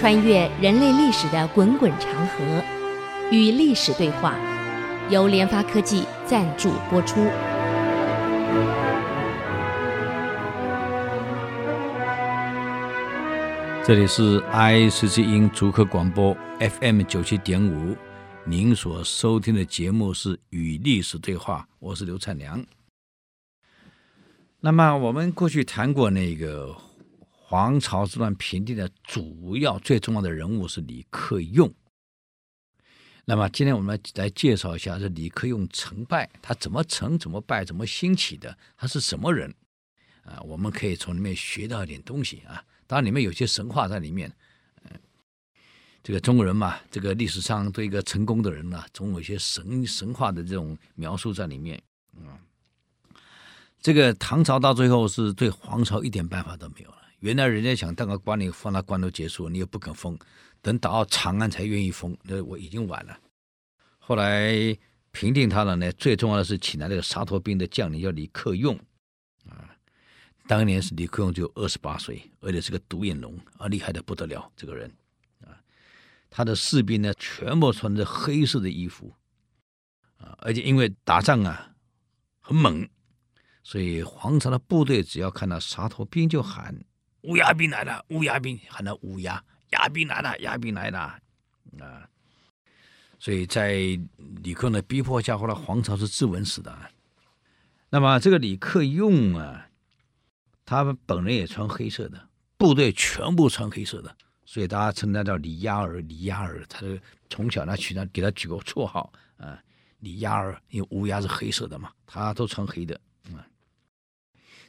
穿越人类历史的滚滚长河，与历史对话，由联发科技赞助播出。这里是 I C C 音竹科广播 FM 九七点五，您所收听的节目是《与历史对话》，我是刘灿良。那么我们过去谈过那个。黄巢之乱平定的主要最重要的人物是李克用。那么今天我们来介绍一下这李克用成败，他怎么成、怎么败、怎么兴起的？他是什么人？啊，我们可以从里面学到一点东西啊。当然里面有些神话在里面。这个中国人嘛，这个历史上对一个成功的人呢，总有一些神神话的这种描述在里面。嗯，这个唐朝到最后是对黄巢一点办法都没有了。原来人家想当个官，你放他官都结束，你又不肯封，等打到长安才愿意封，那我已经晚了。后来平定他的呢，最重要的是请来那个沙陀兵的将领叫李克用，啊，当年是李克用就二十八岁，而且是个独眼龙，啊，厉害的不得了，这个人，啊，他的士兵呢全部穿着黑色的衣服，啊，而且因为打仗啊很猛，所以皇朝的部队只要看到沙陀兵就喊。乌鸦兵来了，乌鸦兵喊到乌鸦，鸦兵来了，鸦兵来了，啊！所以在李克用的逼迫下，后来皇朝是自刎死的。那么这个李克用啊，他们本人也穿黑色的，部队全部穿黑色的，所以大家称他叫李鸦儿，李鸦儿。他就从小呢取他给他取个绰号啊，李鸦儿，因为乌鸦是黑色的嘛，他都穿黑的啊。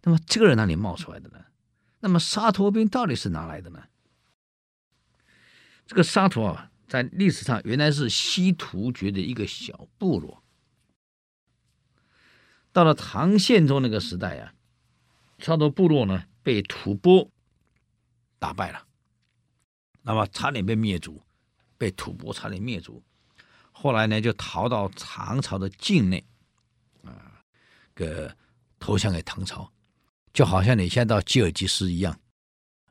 那么这个人哪里冒出来的呢？那么沙陀兵到底是哪来的呢？这个沙陀啊，在历史上原来是西突厥的一个小部落。到了唐宪宗那个时代啊，沙陀部落呢被吐蕃打败了，那么差点被灭族，被吐蕃差点灭族。后来呢，就逃到唐朝的境内，啊，个投降给唐朝。就好像你现在到吉尔吉斯一样，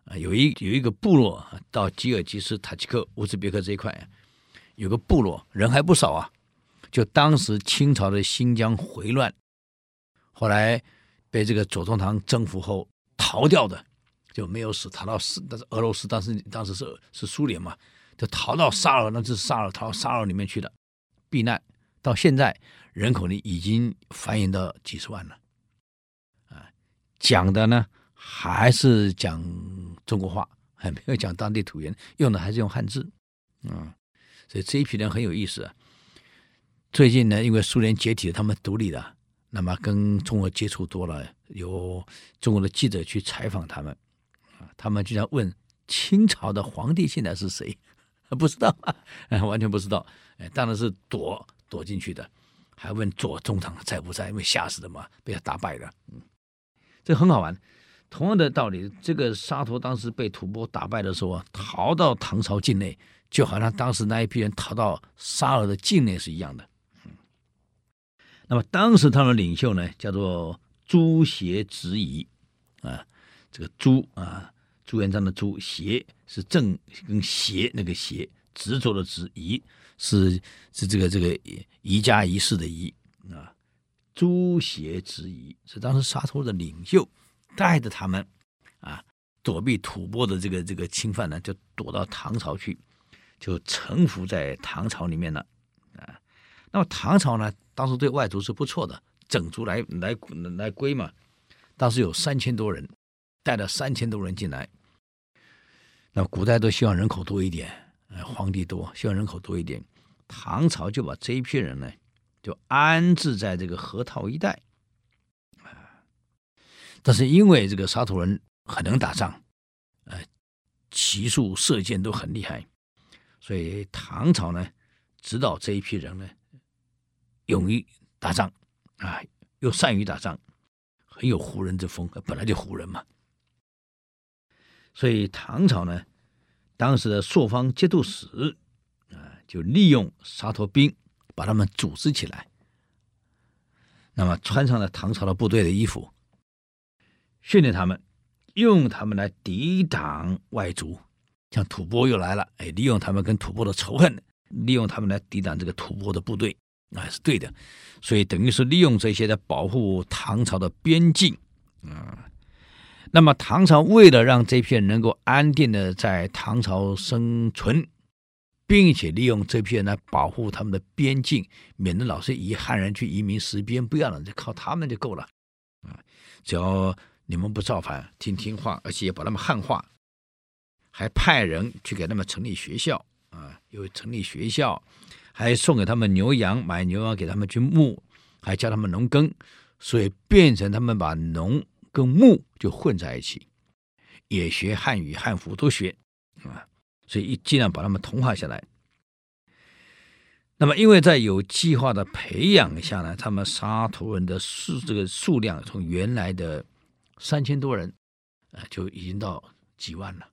啊，有一有一个部落到吉尔吉斯、塔吉克、乌兹别克这一块，有个部落人还不少啊。就当时清朝的新疆回乱，后来被这个左宗棠征服后逃掉的，就没有死，逃到斯，但是俄罗斯当时当时是是苏联嘛，就逃到沙尔，那就是沙尔，逃到沙尔里面去的，避难。到现在人口呢已经繁衍到几十万了。讲的呢还是讲中国话，还没有讲当地土言，用的还是用汉字，嗯，所以这一批人很有意思。最近呢，因为苏联解体，他们独立了，那么跟中国接触多了，有中国的记者去采访他们，啊，他们经常问清朝的皇帝现在是谁？不知道啊，完全不知道，哎，当然是躲躲进去的，还问左宗棠在不在，因为吓死的嘛，被他打败了，嗯。这很好玩，同样的道理，这个沙陀当时被吐蕃打败的时候啊，逃到唐朝境内，就好像当时那一批人逃到沙尔的境内是一样的。那么当时他们领袖呢，叫做朱协执仪啊，这个朱啊，朱元璋的朱，协是正跟邪那个邪，执着的执，仪是是这个这个宜家宜室的宜啊。朱协执仪是当时沙陀的领袖，带着他们啊躲避吐蕃的这个这个侵犯呢，就躲到唐朝去，就臣服在唐朝里面了啊。那么唐朝呢，当时对外族是不错的，整族来来来归嘛，当时有三千多人，带了三千多人进来。那古代都希望人口多一点，皇帝多，希望人口多一点，唐朝就把这一批人呢。就安置在这个河套一带，啊，但是因为这个沙陀人很能打仗，呃，骑术射箭都很厉害，所以唐朝呢，指导这一批人呢，勇于打仗，啊，又善于打仗，很有胡人之风，本来就胡人嘛，所以唐朝呢，当时的朔方节度使啊，就利用沙陀兵。把他们组织起来，那么穿上了唐朝的部队的衣服，训练他们，用他们来抵挡外族，像吐蕃又来了，哎，利用他们跟吐蕃的仇恨，利用他们来抵挡这个吐蕃的部队，那是对的。所以等于是利用这些来保护唐朝的边境啊。那么唐朝为了让这片能够安定的在唐朝生存，并且利用这批人来保护他们的边境，免得老是以汉人去移民实边，不要了，就靠他们就够了啊。只要你们不造反，听听话，而且也把他们汉化。还派人去给他们成立学校啊，又成立学校，还送给他们牛羊，买牛羊给他们去牧，还教他们农耕，所以变成他们把农跟牧就混在一起，也学汉语汉服都学啊，所以一尽量把他们同化下来。那么，因为在有计划的培养下呢，他们沙陀人的数这个数量从原来的三千多人啊，就已经到几万了。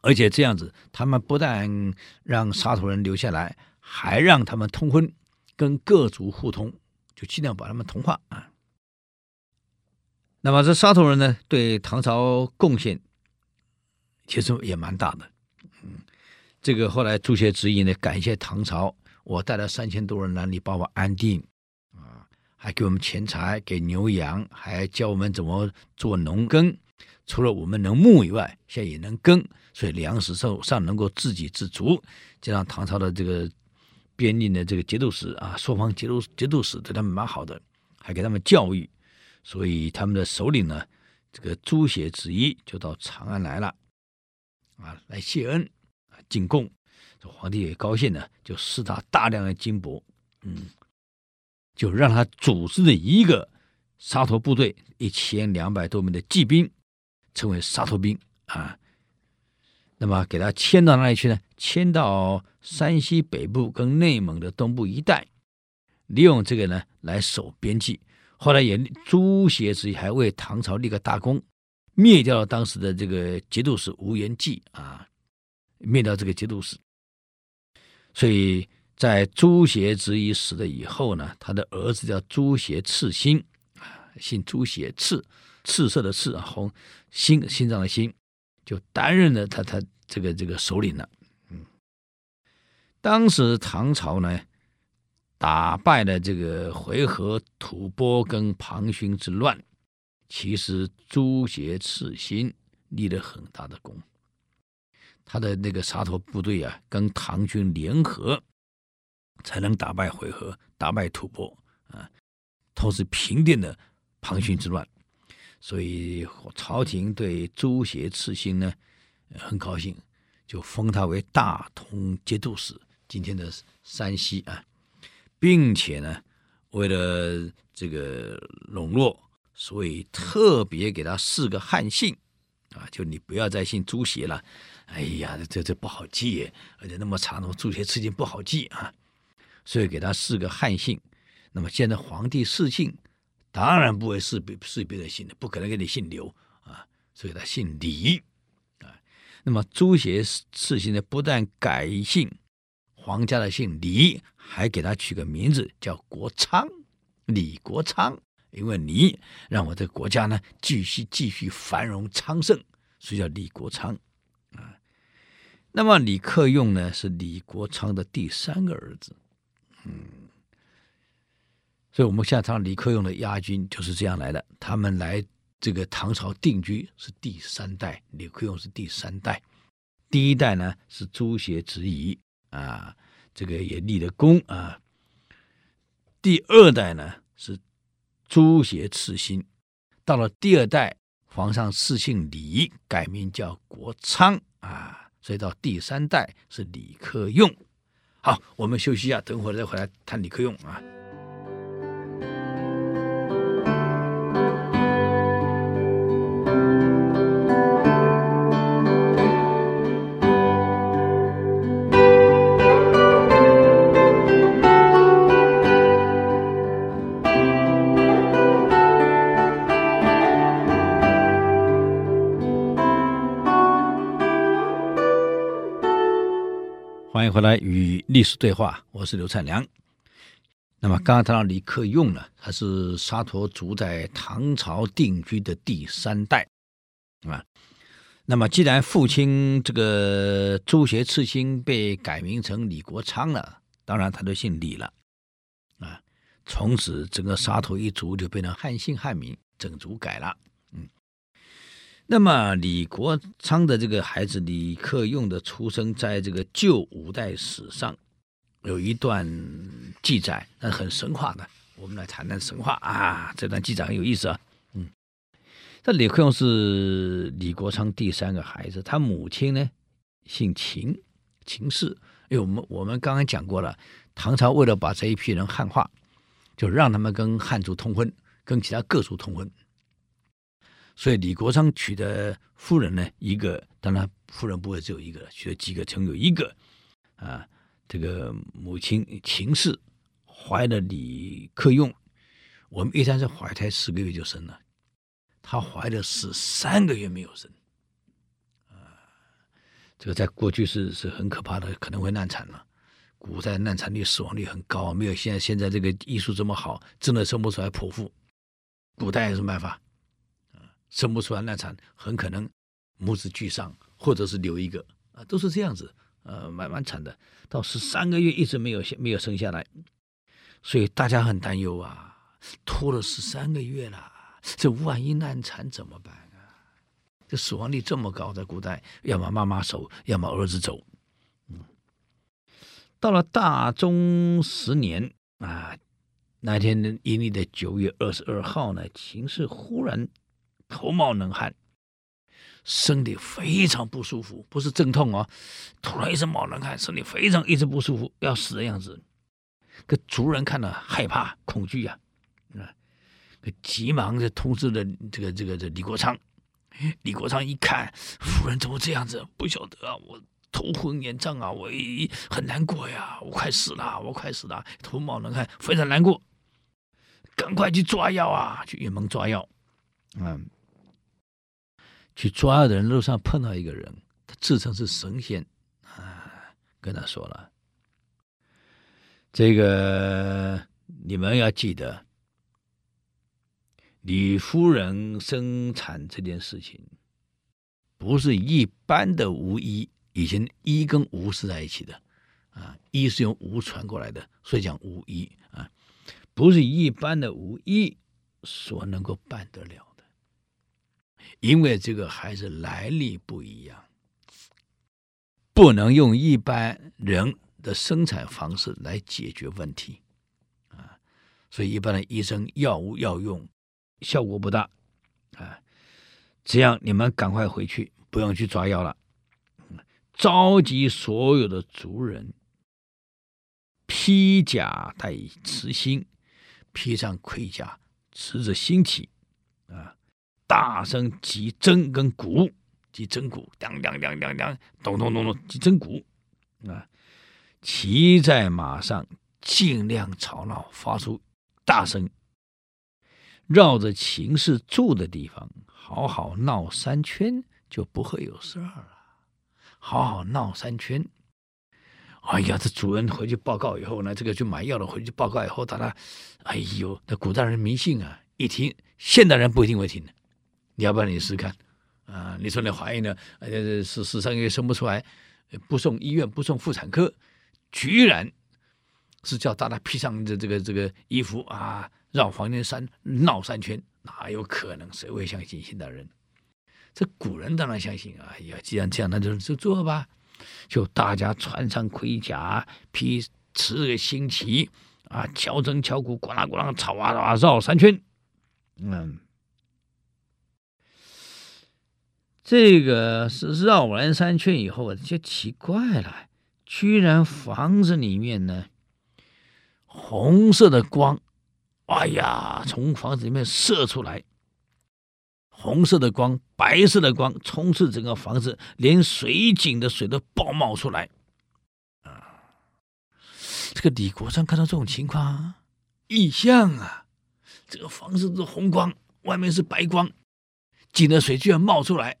而且这样子，他们不但让沙陀人留下来，还让他们通婚，跟各族互通，就尽量把他们同化啊。那么这沙陀人呢，对唐朝贡献其实也蛮大的。这个后来朱协之议呢，感谢唐朝，我带了三千多人来，你把我安定啊，还给我们钱财，给牛羊，还教我们怎么做农耕。除了我们能牧以外，现在也能耕，所以粮食上上能够自给自足。加上唐朝的这个边境的这个节度使啊，朔方节度节度使对他们蛮好的，还给他们教育，所以他们的首领呢，这个朱协之一就到长安来了，啊，来谢恩，进贡。这皇帝也高兴呢，就赐他大量的金帛，嗯，就让他组织了一个沙陀部队，一千两百多名的骑兵。称为沙陀兵啊，那么给他迁到哪里去呢？迁到山西北部跟内蒙的东部一带，利用这个呢来守边际。后来也朱协之还为唐朝立个大功，灭掉了当时的这个节度使吴元济啊，灭掉这个节度使。所以在朱协之一死了以后呢，他的儿子叫朱协赤心啊，姓朱协赤。赤色的赤，红心心脏的心，就担任了他他这个这个首领了。嗯，当时唐朝呢，打败了这个回纥、吐蕃跟庞勋之乱，其实朱协赤心立了很大的功。他的那个沙陀部队啊，跟唐军联合，才能打败回纥、打败吐蕃啊，同时平定了庞勋之乱。所以朝廷对朱协赤心呢很高兴，就封他为大同节度使，今天的山西啊，并且呢，为了这个笼络，所以特别给他赐个汉姓啊，就你不要再姓朱协了。哎呀，这这不好记，而且那么长的朱协赤心不好记啊，所以给他赐个汉姓。那么现在皇帝赐姓。当然不会是别是别的姓的，不可能给你姓刘啊，所以他姓李啊。那么朱协赐姓呢，不但改姓皇家的姓李，还给他取个名字叫国昌，李国昌，因为你让我这个国家呢继续继续繁荣昌盛，所以叫李国昌。那么李克用呢，是李国昌的第三个儿子，嗯。所以，我们现在唱李克用的押军就是这样来的。他们来这个唐朝定居是第三代，李克用是第三代。第一代呢是朱协之遗啊，这个也立了功啊。第二代呢是朱协赤心，到了第二代，皇上赐姓李，改名叫国昌啊。所以到第三代是李克用。好，我们休息一下，等会儿再回来谈李克用啊。回来与历史对话，我是刘灿良。那么刚刚谈到李克用呢，他是沙陀族在唐朝定居的第三代啊。那么既然父亲这个朱学炽亲被改名成李国昌了，当然他就姓李了啊。从此整个沙头一族就变成汉姓汉名，整族改了。那么李国昌的这个孩子李克用的出生，在这个旧五代史上有一段记载，那很神话的。我们来谈谈神话啊，这段记载很有意思啊。嗯，这李克用是李国昌第三个孩子，他母亲呢姓秦，秦氏。因为我们我们刚刚讲过了，唐朝为了把这一批人汉化，就让他们跟汉族通婚，跟其他各族通婚。所以李国昌娶的夫人呢，一个当然夫人不会只有一个，娶了几个，曾有一个啊，这个母亲秦氏。怀了李克用，我们一般是怀胎十个月就生了，她怀了十三个月没有生，啊，这个在过去是是很可怕的，可能会难产了。古代难产率、死亡率很高，没有现在现在这个医术这么好，真的生不出来剖腹，古代有什么办法？生不出来难产，很可能母子俱伤，或者是留一个，啊，都是这样子，呃，蛮蛮惨的，到十三个月一直没有没有生下来。所以大家很担忧啊，拖了十三个月了，这万一难产怎么办啊？这死亡率这么高，在古代，要么妈妈走，要么儿子走。嗯，到了大中十年啊，那天阴历的九月二十二号呢，秦氏忽然头冒冷汗，身体非常不舒服，不是阵痛啊，突然一声冒冷汗，身体非常一直不舒服，要死的样子。个族人看了害怕恐惧呀，啊，急忙就通知了这个这个这李国昌。李国昌一看，夫人怎么这样子？不晓得啊，我头昏眼胀啊，我很难过呀，我快死了，我快死了，头冒冷汗，非常难过，赶快去抓药啊，去院门抓药。嗯，去抓的人路上碰到一个人，他自称是神仙啊，跟他说了。这个你们要记得，李夫人生产这件事情，不是一般的巫医。以前医跟巫是在一起的，啊，医是用无传过来的，所以讲巫医啊，不是一般的巫医所能够办得了，因为这个孩子来历不一样，不能用一般人。的生产方式来解决问题，啊，所以一般的医生药物要用，效果不大，啊，这样你们赶快回去，不用去抓药了，召集所有的族人，披甲戴刺心，披上盔甲，持着旌旗，啊，大声击筝跟鼓，击筝鼓，当当当当当，咚咚咚咚，击筝鼓，啊。骑在马上，尽量吵闹，发出大声，绕着秦氏住的地方，好好闹三圈，就不会有事儿了。好好闹三圈。哎呀，这主人回去报告以后呢，这个去买药了回去报告以后，他那，哎呦，那古代人迷信啊，一听，现代人不一定会听的。你要不然你试看啊？你说你怀孕了，呃，十十三个月生不出来，不送医院，不送妇产科。居然是叫大家披上这这个这个衣服啊，绕房间三闹三圈，哪有可能？谁会相信现代人？这古人当然相信啊！哎呀，既然这样，那就就做吧。就大家穿上盔甲，披持个旌旗啊，敲针敲鼓，咣啷咣啷吵啊吵啊，绕三圈。嗯，这个是绕完三圈以后就奇怪了。居然房子里面呢，红色的光，哎呀，从房子里面射出来，红色的光、白色的光充斥整个房子，连水井的水都爆冒出来。啊，这个李国昌看到这种情况，异象啊！这个房子是红光，外面是白光，井的水居然冒出来，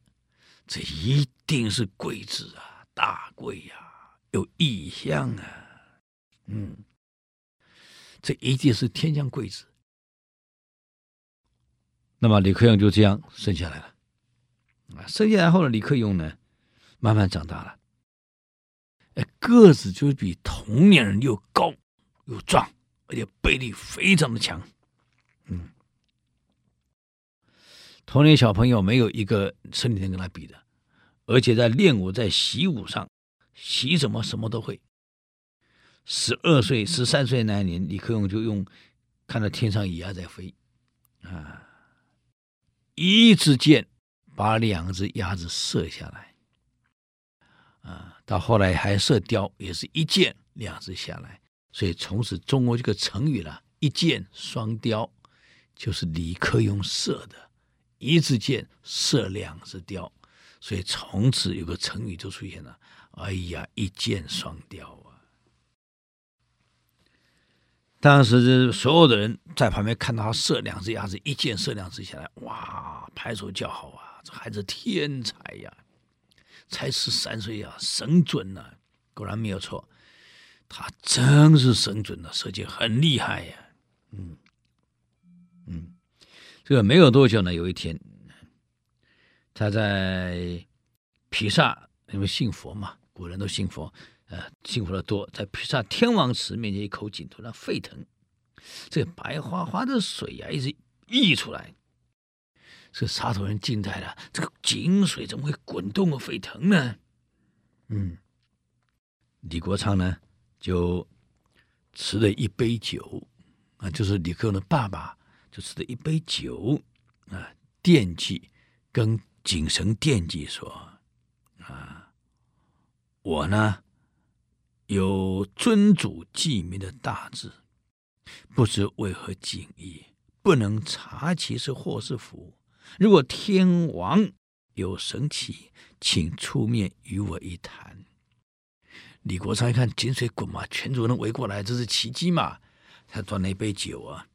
这一定是贵子啊，大贵呀！有异象啊，嗯，这一定是天降贵子。那么李克用就这样生下来了，啊，生下来后的李克用呢，慢慢长大了，哎，个子就比同年人又高又壮，而且臂力非常的强。嗯，同年小朋友没有一个身体能跟他比的，而且在练武、在习武上，习什么什么都会。十二岁、十三岁那年，李克用就用看到天上野鸭在飞，啊，一支箭把两只鸭子射下来，啊，到后来还射雕，也是一箭两只下来，所以从此中国这个成语了“一箭双雕”，就是李克用射的，一支箭射两只雕，所以从此有个成语就出现了，“哎呀，一箭双雕啊”。当时所有的人在旁边看到他射两只鸭子，一箭射两只下来，哇，拍手叫好啊！这孩子天才呀，才十三岁呀，神准呐！果然没有错，他真是神准的，射箭很厉害呀。嗯嗯，这没有多久呢，有一天，他在毗萨，因为信佛嘛，古人都信佛。呃，信佛的多，在毗萨天王祠面前，一口井突然沸腾，这白花花的水呀、一直溢出来。这沙头人惊呆了，这个井水怎么会滚动和沸腾呢？嗯，李国昌呢，就持了一杯酒，啊，就是李克用的爸爸，就持了一杯酒，啊，惦记，跟井神惦记说，啊，我呢。有尊主济民的大志，不知为何景意，不能察其是祸是福。如果天王有神奇，请出面与我一谈。李国昌一看井水滚嘛，全族人围过来，这是奇迹嘛？他端了一杯酒，啊，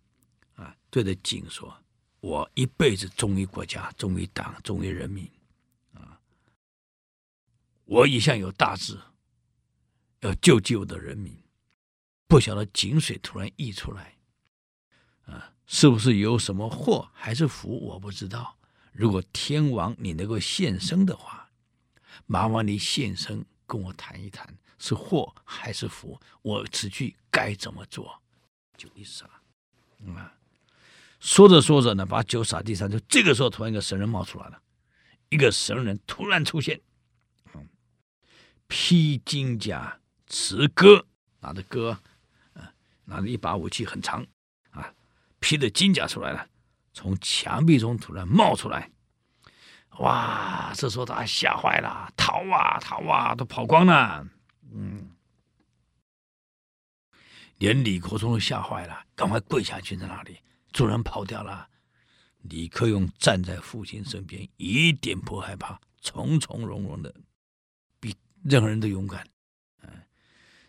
对着井说：“我一辈子忠于国家，忠于党，忠于人民，啊，我一向有大志。”要救济我的人民，不晓得井水突然溢出来，啊，是不是有什么祸还是福？我不知道。如果天王你能够现身的话，麻烦你现身跟我谈一谈，是祸还是福？我此去该怎么做？酒一洒，啊，说着说着呢，把酒洒地上，就这个时候，突然一个神人冒出来了，一个神人突然出现，嗯，披金甲。持戈，拿着戈，啊，拿着一把武器很长，啊，披着金甲出来了，从墙壁中突然冒出来，哇！这时候他吓坏了，逃啊逃啊，都跑光了，嗯，连李国忠都吓坏了，赶快跪下去在那里，主人跑掉了。李克用站在父亲身边，一点不害怕，从从容容的，比任何人都勇敢。嗯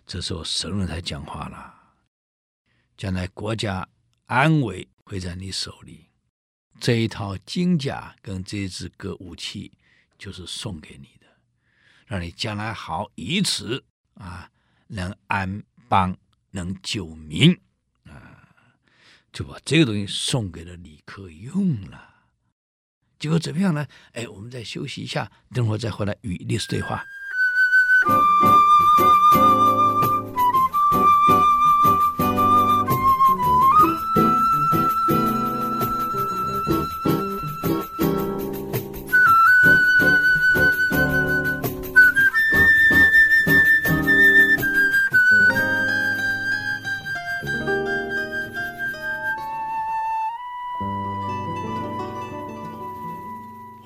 这时候神人才讲话了，将来国家安危会在你手里，这一套金甲跟这支戈武器就是送给你的，让你将来好以此啊能安邦能救民，就把这个东西送给了李克用了。结果怎么样呢？哎，我们再休息一下，等会再回来与历史对话。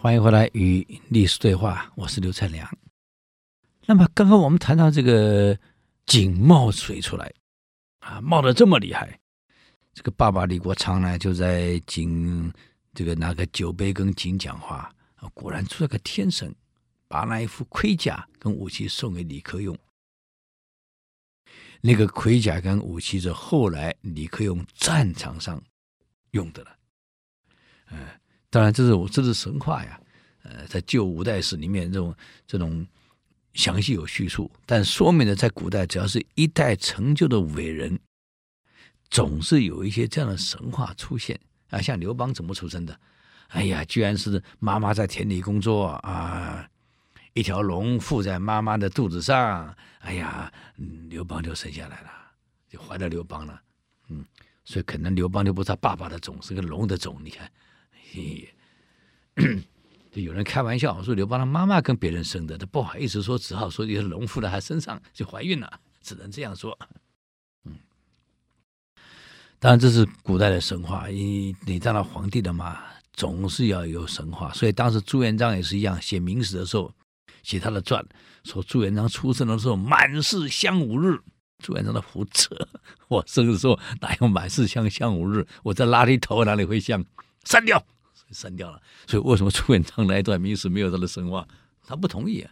欢迎回来与历史对话，我是刘灿良。那么刚刚我们谈到这个井冒水出来，啊，冒得这么厉害，这个爸爸李国昌呢就在井这个拿个酒杯跟井讲话，果然出了个天神，把那一副盔甲跟武器送给李克用。那个盔甲跟武器是后来李克用战场上用的了，嗯。当然，这是我这是神话呀，呃，在旧五代史里面这种这种详细有叙述，但说明了在古代，只要是一代成就的伟人，总是有一些这样的神话出现。啊。像刘邦怎么出生的？哎呀，居然是妈妈在田里工作啊，一条龙附在妈妈的肚子上，哎呀，刘邦就生下来了，就怀了刘邦了，嗯，所以可能刘邦就不是他爸爸的种，是个龙的种，你看，嘿，就有人开玩笑说刘邦的妈妈跟别人生的，他不好意思说，只好说一个龙附在他身上就怀孕了，只能这样说。当然，这是古代的神话。你你当了皇帝的嘛，总是要有神话。所以当时朱元璋也是一样，写明史的时候，写他的传，说朱元璋出生的时候满是香五日。朱元璋的胡扯，我生的时候哪有满是香香五日？我在垃圾头哪里会香？删掉，删掉了。所以为什么朱元璋那一段明史没有他的神话？他不同意啊。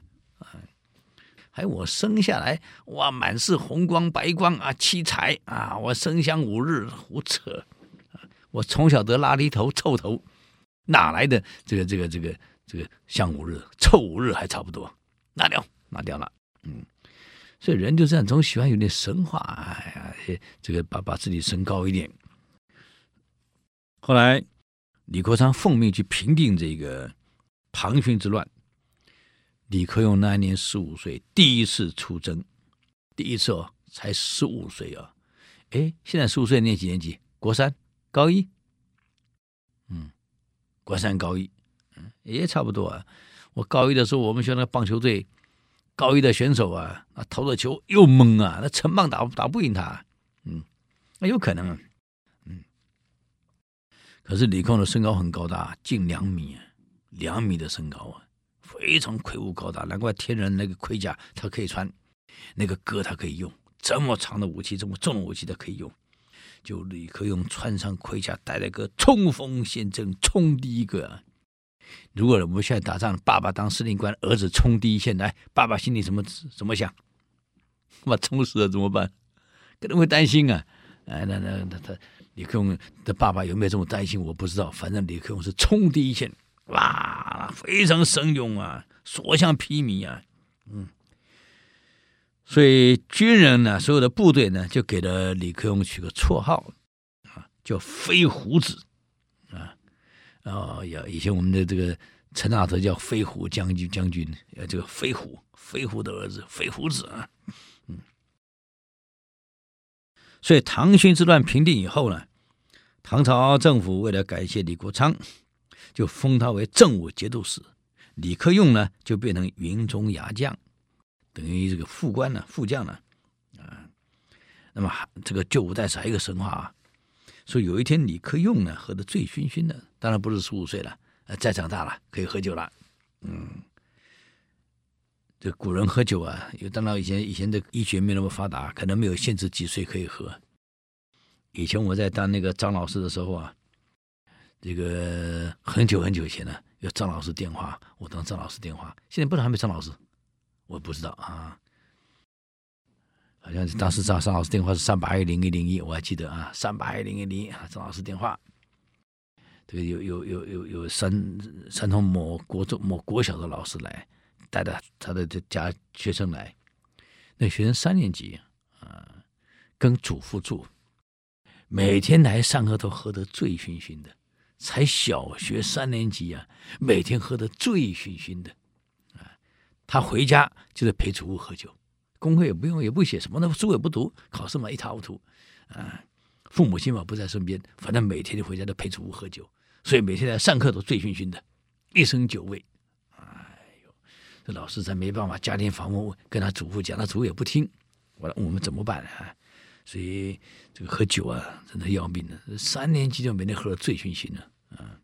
哎，我生下来哇，满是红光白光啊，七彩啊！我生香五日，胡扯！我从小得垃圾头、臭头，哪来的这个、这个、这个、这个香五日、臭五日还差不多？拿掉，拿掉了。嗯，所以人就这样，总喜欢有点神话。哎呀，这个把把自己升高一点。后来，李国昌奉命去平定这个庞勋之乱。李克用那年十五岁，第一次出征，第一次哦，才十五岁啊！哎，现在十五岁念几年级？国三，高一。嗯，国三高一，嗯，也差不多啊。我高一的时候，我们学校那棒球队，高一的选手啊，那，投的球又猛啊，那成棒打打不赢他。嗯，那有可能啊。可是李克用的身高很高大，近两米，两米的身高啊。非常魁梧高大，难怪天人那个盔甲他可以穿，那个戈他可以用，这么长的武器，这么重的武器他可以用。就李克用穿上盔甲，带了个冲锋陷阵，冲第一个啊。如果我们现在打仗，爸爸当司令官，儿子冲第一线来，爸爸心里怎么怎么想？我冲死了怎么办？可能会担心啊。哎，那那那他李克用的爸爸有没有这么担心？我不知道。反正李克用是冲第一线。哇，非常神勇啊，所向披靡啊，嗯，所以军人呢，所有的部队呢，就给了李克用取个绰号啊，叫飞虎子啊，哦，呀，以前我们的这个陈大德叫飞虎将军，将军，呃，这个飞虎，飞虎的儿子，飞虎子啊，嗯，所以唐勋之乱平定以后呢，唐朝政府为了感谢李国昌。就封他为政务节度使，李克用呢就变成云中牙将，等于这个副官呢、副将呢，啊，那么这个旧五代史还有一个神话啊，说有一天李克用呢喝得醉醺醺的，当然不是十五岁了，呃，再长大了可以喝酒了，嗯，这古人喝酒啊，因为当然以前以前的医学没那么发达，可能没有限制几岁可以喝。以前我在当那个张老师的时候啊。这个很久很久以前呢，有张老师电话，我当张老师电话。现在不知道还没张老师，我不知道啊。好像是当时张张老师电话是三八一零一零一，我还记得啊，三八一零一零一啊，张老师电话。这个有有有有有山山东某国中某国小的老师来，带着他的这家学生来，那学生三年级啊，跟祖父住，每天来上课都喝得醉醺醺的。才小学三年级啊，每天喝得醉醺醺的，啊，他回家就是陪祖父喝酒，功课也不用，也不写什么，那书也不读，考试嘛一塌糊涂，啊，父母亲嘛不在身边，反正每天就回家都陪祖父喝酒，所以每天来上课都醉醺醺的，一身酒味，哎呦，这老师才没办法家庭访问，跟他祖父讲，他祖父也不听，我我们怎么办啊？所以这个喝酒啊，真的要命的。三年级就每天喝得醉醺醺的啊！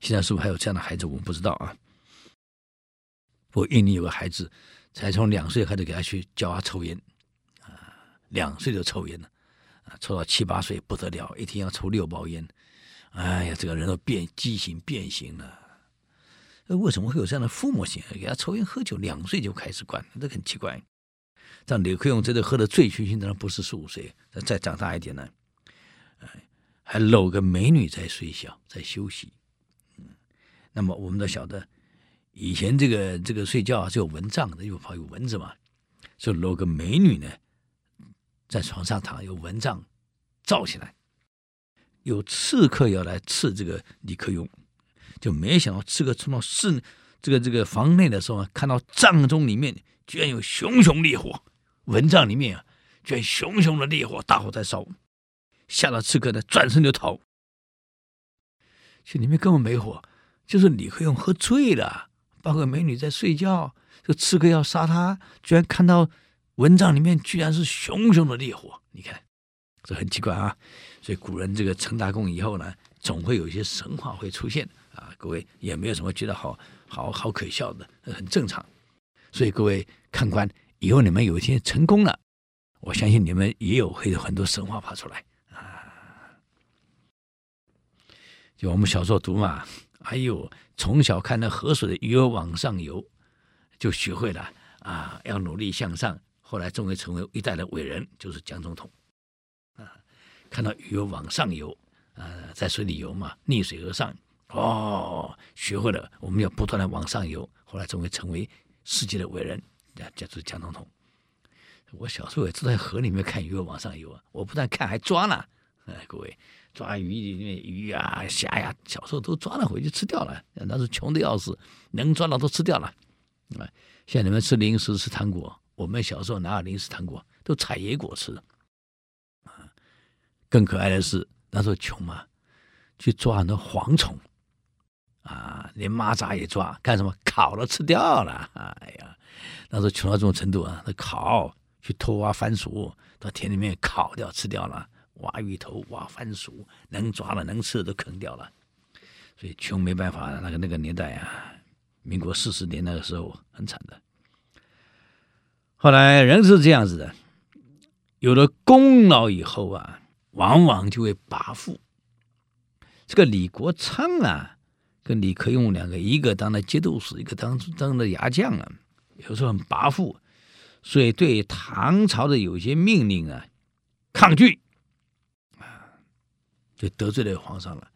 现在是不是还有这样的孩子？我们不知道啊。我印尼有个孩子，才从两岁开始给他去教他抽烟啊，两岁就抽烟了啊，抽到七八岁不得了，一天要抽六包烟。哎呀，这个人都变畸形变形了。为什么会有这样的父母亲给他抽烟喝酒？两岁就开始管，这很奇怪。像李克用真的喝的醉醺醺，的不是十五岁，再长大一点呢，还搂个美女在睡觉，在休息。嗯，那么我们都晓得，以前这个这个睡觉是有蚊帐的，因为怕有蚊子嘛，就搂个美女呢，在床上躺，有蚊帐罩起来，有刺客要来刺这个李克用，就没想到刺客冲到室这个这个房内的时候，看到帐中里面居然有熊熊烈火，蚊帐里面啊，居然熊熊的烈火，大火在烧，吓得刺客呢转身就逃。这里面根本没火，就是李克用喝醉了，抱个美女在睡觉，这刺客要杀他，居然看到蚊帐里面居然是熊熊的烈火，你看。这很奇怪啊，所以古人这个成大功以后呢，总会有一些神话会出现啊。各位也没有什么觉得好好好可笑的，很正常。所以各位看官，以后你们有一天成功了，我相信你们也有会有很多神话跑出来啊。就我们小时候读嘛，哎呦，从小看到河水的鱼儿往上游，就学会了啊，要努力向上。后来终于成为一代的伟人，就是蒋总统啊。看到鱼儿往上游，呃，在水里游嘛，逆水而上，哦，学会了，我们要不断的往上游，后来终于成为世界的伟人，叫做蒋总统。我小时候也住在河里面看鱼儿往上游啊，我不但看，还抓呢。哎，各位，抓鱼里面鱼啊、虾呀，小时候都抓了回去吃掉了，那是穷的要死，能抓到都吃掉了。啊，像你们吃零食吃糖果，我们小时候哪有零食糖果，都采野果吃。更可爱的是，那时候穷嘛，去抓很多蝗虫，啊，连蚂蚱也抓，干什么？烤了吃掉了。哎呀，那时候穷到这种程度啊，那烤去偷挖番薯，到田里面烤掉吃掉了，挖芋头、挖番薯，能抓了能吃的都啃掉了。所以穷没办法，那个那个年代啊，民国四十年那个时候很惨的。后来人是这样子的，有了功劳以后啊。往往就会跋扈。这个李国昌啊，跟李克用两个，一个当了节度使，一个当当了牙将啊，有时候很跋扈，所以对唐朝的有些命令啊抗拒啊，就得罪了皇上了。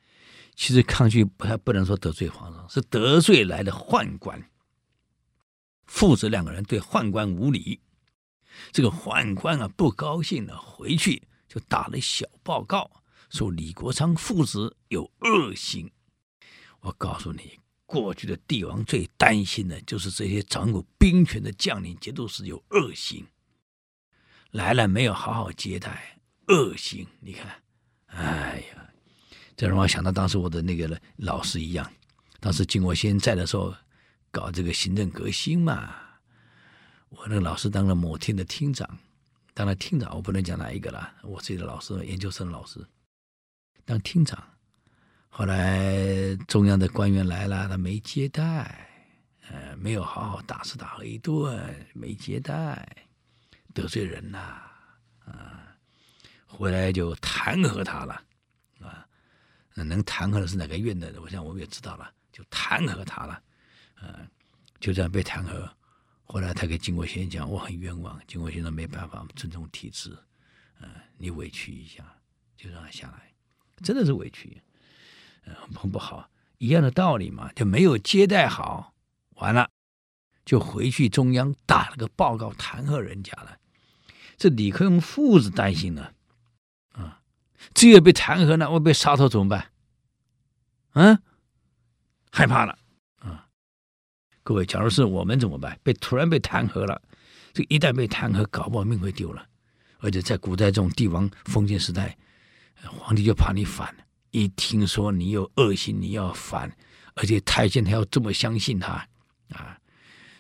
其实抗拒还不能说得罪皇上，是得罪来的宦官。父子两个人对宦官无礼，这个宦官啊不高兴了，回去。就打了小报告，说李国昌父子有恶行。我告诉你，过去的帝王最担心的就是这些掌握兵权的将领、节度使有恶行，来了没有好好接待，恶行。你看，哎呀，这让我想到当时我的那个老师一样，当时经国先在的时候，搞这个行政革新嘛，我那个老师当了某厅的厅长。当了厅长，我不能讲哪一个了。我自己的老师，研究生老师，当厅长。后来中央的官员来了，他没接待，呃，没有好好大吃大喝一顿，没接待，得罪人呐，啊，回来就弹劾他了，啊，能弹劾的是哪个院的？我想我们也知道了，就弹劾他了，啊，就这样被弹劾。后来他给经国先讲，我很冤枉。经国先生没办法尊重体制，嗯，你委屈一下，就让他下来，真的是委屈，很不好。一样的道理嘛，就没有接待好，完了就回去中央打了个报告弹劾人家了。这李克用父子担心了，啊，这个被弹劾了，我被杀头怎么办？嗯，害怕了啊。各位，假如是我们怎么办？被突然被弹劾了，这一旦被弹劾，搞不好命会丢了。而且在古代这种帝王封建时代，皇帝就怕你反了，一听说你有恶行，你要反，而且太监还要这么相信他啊，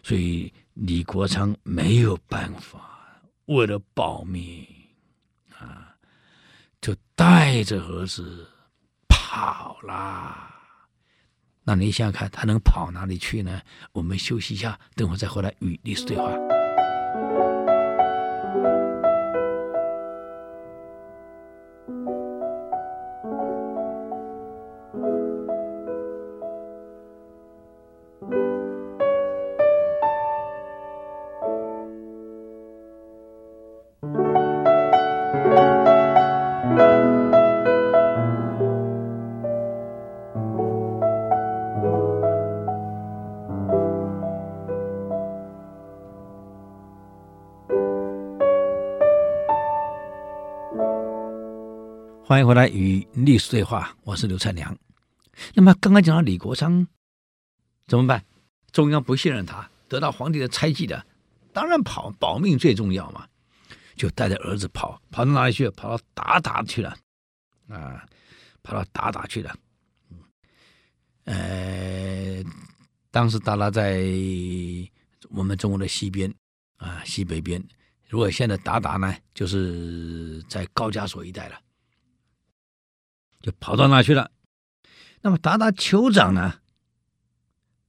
所以李国昌没有办法，为了保命啊，就带着儿子跑了。那你想想看，他能跑哪里去呢？我们休息一下，等会再回来与历史对话。欢迎回来与历史对话，我是刘灿良。那么刚刚讲到李国昌怎么办？中央不信任他，得到皇帝的猜忌的，当然跑，保命最重要嘛，就带着儿子跑，跑到哪里去？跑到鞑靼去了，啊，跑到鞑靼去了。呃，当时韃靼在我们中国的西边啊，西北边。如果现在韃靼呢，就是在高加索一带了，就跑到那去了。那么达达酋长呢，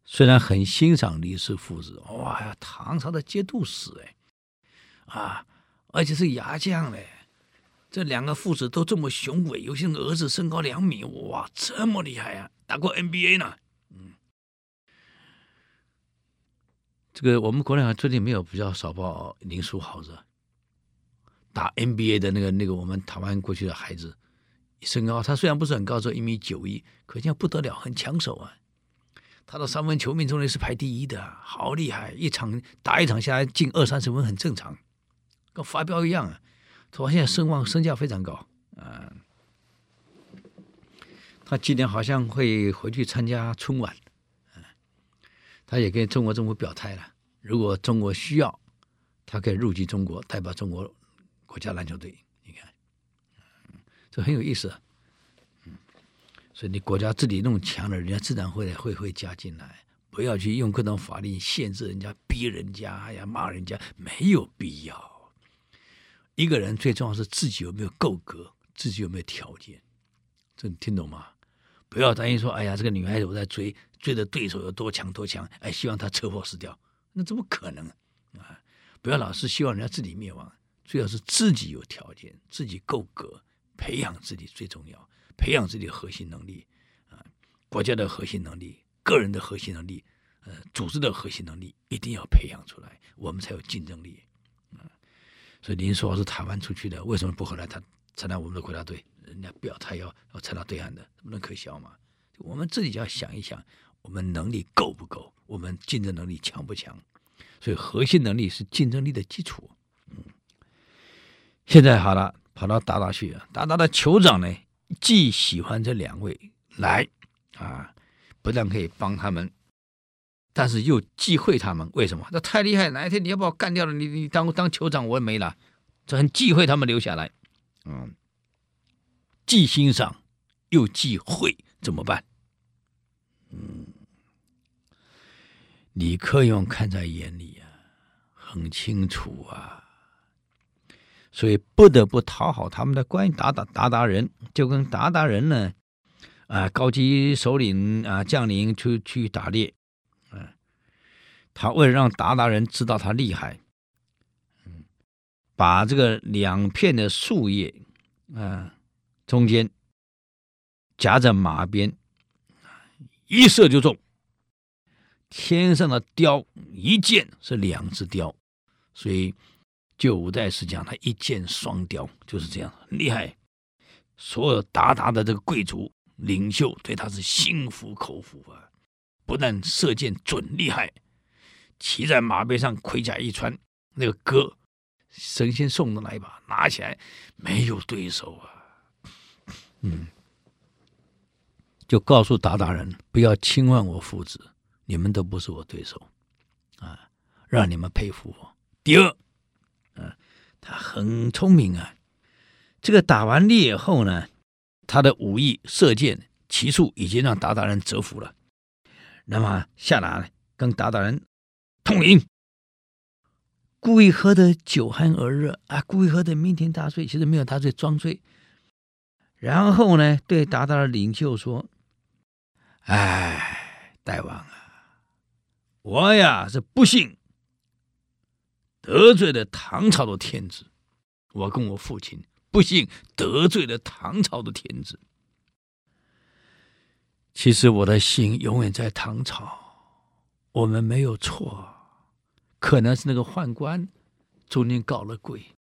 虽然很欣赏李氏父子，哇呀，唐朝的节度使哎，啊，而且是牙将嘞，这两个父子都这么雄伟，尤其儿子身高两米，哇，这么厉害啊，打过 NBA 呢。这个我们国内最近没有比较少报林书豪子打 NBA 的那个那个我们台湾过去的孩子，身高他虽然不是很高，只有一米九一，可见不得了，很抢手啊。他的三分球命中率是排第一的，好厉害！一场打一场下来进二三十分很正常，跟发飙一样啊。他现在声望身价非常高啊。他今年好像会回去参加春晚。嗯他也跟中国政府表态了，如果中国需要，他可以入籍中国，代表中国国家篮球队。这很有意思。啊嗯，所以你国家自己弄强了，人家自然会会会加进来。不要去用各种法令限制人家、逼人家呀、骂人家，没有必要。一个人最重要是自己有没有够格，自己有没有条件。这你听懂吗？不要担心说，哎呀，这个女孩子我在追。追的对手有多强多强，哎，希望她车祸死掉，那怎么可能啊？不要老是希望人家自己灭亡，最好是自己有条件，自己够格，培养自己最重要，培养自己的核心能力啊，国家的核心能力，个人的核心能力，呃，组织的核心能力一定要培养出来，我们才有竞争力啊。所以您说是台湾出去的，为什么不回来他参加我们的国家队？人家表态要要参加对岸的，不能可笑吗？我们自己就要想一想。我们能力够不够？我们竞争能力强不强？所以核心能力是竞争力的基础。嗯，现在好了，跑到达达去了。达达的酋长呢，既喜欢这两位来啊，不但可以帮他们，但是又忌讳他们。为什么？这太厉害！哪一天你要把我干掉了，你你当当酋长我也没了，这很忌讳他们留下来。嗯，既欣赏又忌讳，怎么办？嗯。李克用看在眼里啊，很清楚啊，所以不得不讨好他们的关达达达达人就跟达达人呢，啊，高级首领啊，将领去去打猎，啊，他为了让达达人知道他厉害，嗯，把这个两片的树叶啊，中间夹着马鞭，一射就中。天上的雕一箭是两只雕，所以旧五代史讲他一箭双雕就是这样厉害。所有韃靼的这个贵族领袖对他是心服口服啊，不但射箭准厉害，骑在马背上盔甲一穿，那个戈神仙送的那一把拿起来没有对手啊，嗯，就告诉韃靼人不要轻慢我父子。你们都不是我对手，啊，让你们佩服我。第二，他很聪明啊。这个打完猎后呢，他的武艺、射箭、骑术已经让鞑靼人折服了。那么下来跟鞑靼人通灵，故意喝的酒酣耳热啊，故意喝的酩酊大醉，其实没有大醉，装醉。然后呢，对韃靼的领袖说：“哎，大王啊。”我呀是不幸得罪了唐朝的天子，我跟我父亲不幸得罪了唐朝的天子。其实我的心永远在唐朝，我们没有错，可能是那个宦官中间搞了鬼，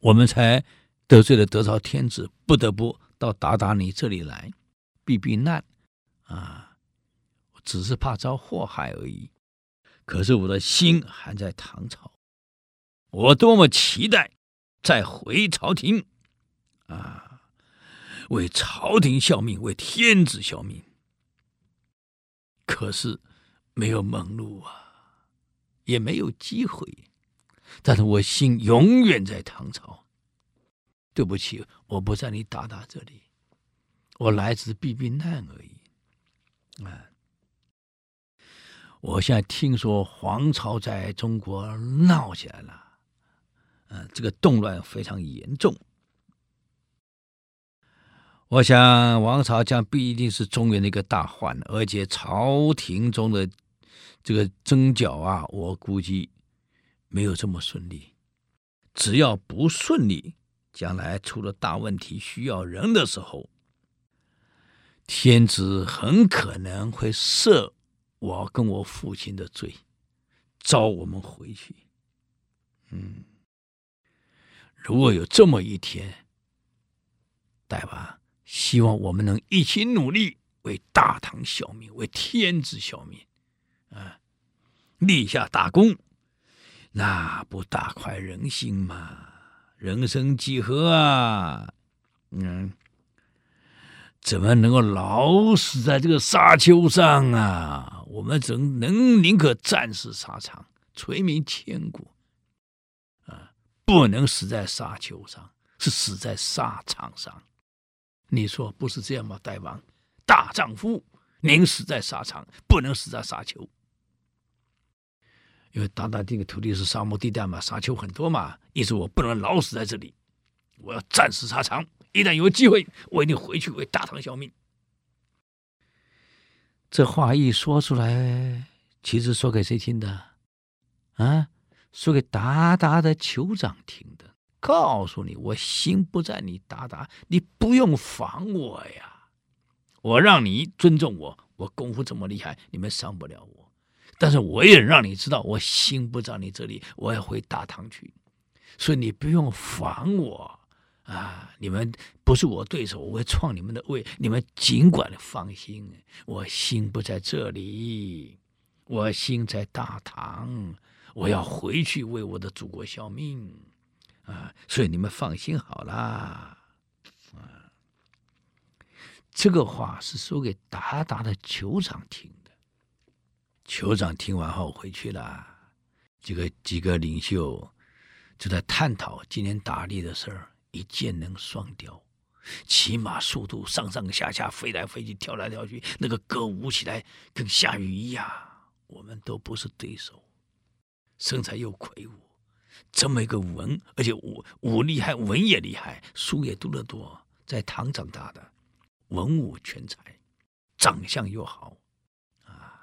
我们才得罪了德朝天子，不得不到达达尼这里来避避难啊。只是怕遭祸害而已，可是我的心还在唐朝，我多么期待再回朝廷啊！为朝廷效命，为天子效命。可是没有门路啊，也没有机会。但是我心永远在唐朝。对不起，我不在你达达这里，我来自避避难而已。啊，我现在听说黄巢在中国闹起来了，嗯，这个动乱非常严重。我想王朝将必定是中原的一个大患，而且朝廷中的这个征剿啊，我估计没有这么顺利。只要不顺利，将来出了大问题需要人的时候，天子很可能会赦我跟我父亲的罪，召我们回去。嗯，如果有这么一天，大王。希望我们能一起努力，为大唐效命，为天子效命，啊，立下大功，那不大快人心吗？人生几何啊？嗯，怎么能够老死在这个沙丘上啊？我们怎能宁可战死沙场，垂名千古？啊，不能死在沙丘上，是死在沙场上。你说不是这样吗，大王？大丈夫宁死在沙场，不能死在沙丘。因为韃靼这个土地是沙漠地带嘛，沙丘很多嘛，意思我不能老死在这里，我要战死沙场。一旦有机会，我一定回去为大唐效命。这话一说出来，其实说给谁听的？啊，说给达达的酋长听的。告诉你，我心不在你达达，你不用防我呀。我让你尊重我，我功夫这么厉害，你们伤不了我。但是我也让你知道，我心不在你这里，我要回大唐去。所以你不用防我啊！你们不是我对手，我会创你们的位。你们尽管放心，我心不在这里，我心在大唐，我要回去为我的祖国效命。啊，所以你们放心好啦。啊，这个话是说给达达的酋长听的。酋长听完后回去了，几个几个领袖就在探讨今天打猎的事儿。一箭能双雕，骑马速度上上下下飞来飞去，跳来跳去，那个歌舞起来跟下雨一样。我们都不是对手，身材又魁梧。这么一个文，而且武武厉害，文也厉害，书也读得多，在唐长大的。文武全才，长相又好，啊，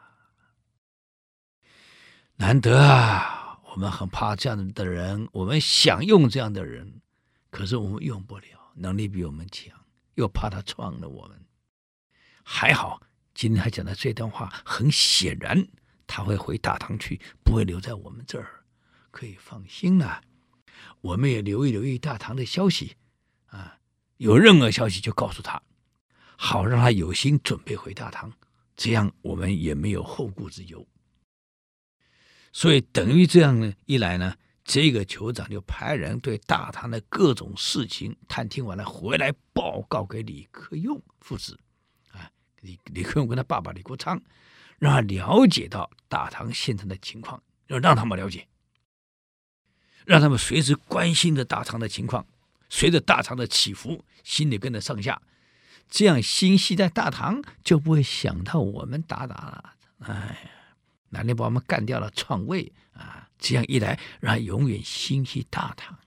难得啊！我们很怕这样的人，我们想用这样的人，可是我们用不了，能力比我们强，又怕他创了我们。还好，今天他讲的这段话，很显然他会回大唐去，不会留在我们这儿。可以放心了，我们也留意留意大唐的消息，啊，有任何消息就告诉他，好让他有心准备回大唐，这样我们也没有后顾之忧。所以等于这样呢，一来呢，这个酋长就派人对大唐的各种事情探听完了，回来报告给李克用父子，啊，李李克用跟他爸爸李国昌，让他了解到大唐现在的情况，要让他们了解。让他们随时关心着大唐的情况，随着大唐的起伏，心里跟着上下，这样心系在大唐，就不会想到我们韃靼了。哎呀，哪天把我们干掉了，篡位啊！这样一来，让他永远心系大唐。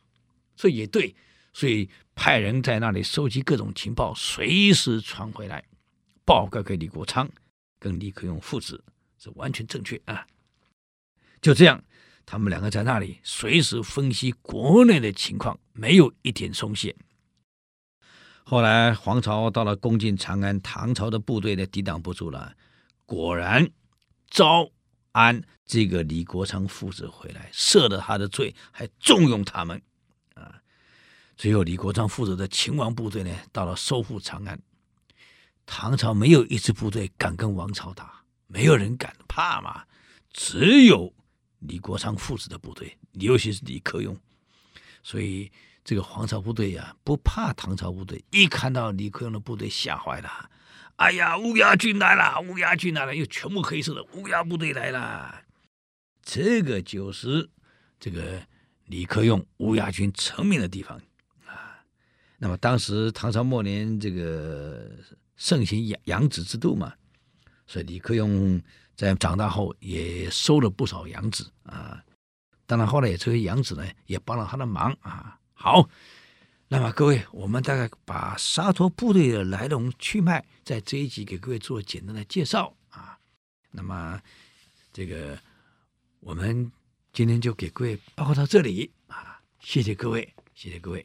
所以也对，所以派人在那里收集各种情报，随时传回来，报告给李国昌跟李克用父子，是完全正确啊。就这样。他们两个在那里随时分析国内的情况，没有一点松懈。后来黄巢到了攻进长安，唐朝的部队呢抵挡不住了，果然遭安这个李国昌父子回来，赦了他的罪，还重用他们。啊，最后李国昌父子的秦王部队呢到了收复长安，唐朝没有一支部队敢跟王朝打，没有人敢，怕嘛，只有。李国昌父子的部队，尤其是李克用，所以这个黄巢部队呀、不怕唐朝部队，一看到李克用的部队吓坏了。哎呀，乌鸦军来了！乌鸦军来了，又全部黑色的乌鸦部队来了。这个就是这个李克用乌鸦军成名的地方啊。那么当时唐朝末年，这个盛行养养子制度嘛，所以李克用在长大后也收了不少养子啊。当然后来也这些养子呢，也帮了他的忙啊。好。那么各位，我们大概把沙陀部队的来龙去脉，在这一集给各位做简单的介绍啊。那么这个我们今天就给各位报告到这里啊，谢谢各位，谢谢各位。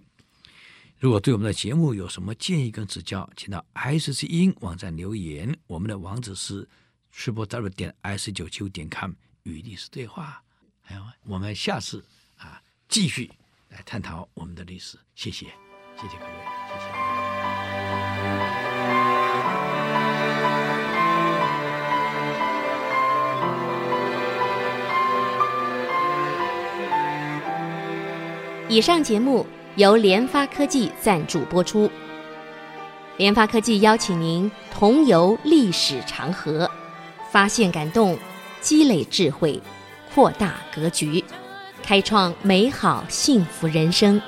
如果对我们的节目有什么建议跟指教，请到 S C 音网站留言，我们的网址是 triplew 点 s 九七五点 com 与历史对话。还有，我们下次啊继续。来探讨我们的历史，谢谢，谢谢各位，谢谢。以上节目由联发科技赞助播出。联发科技邀请您同游历史长河，发现感动，积累智慧，扩大格局。开创美好幸福人生。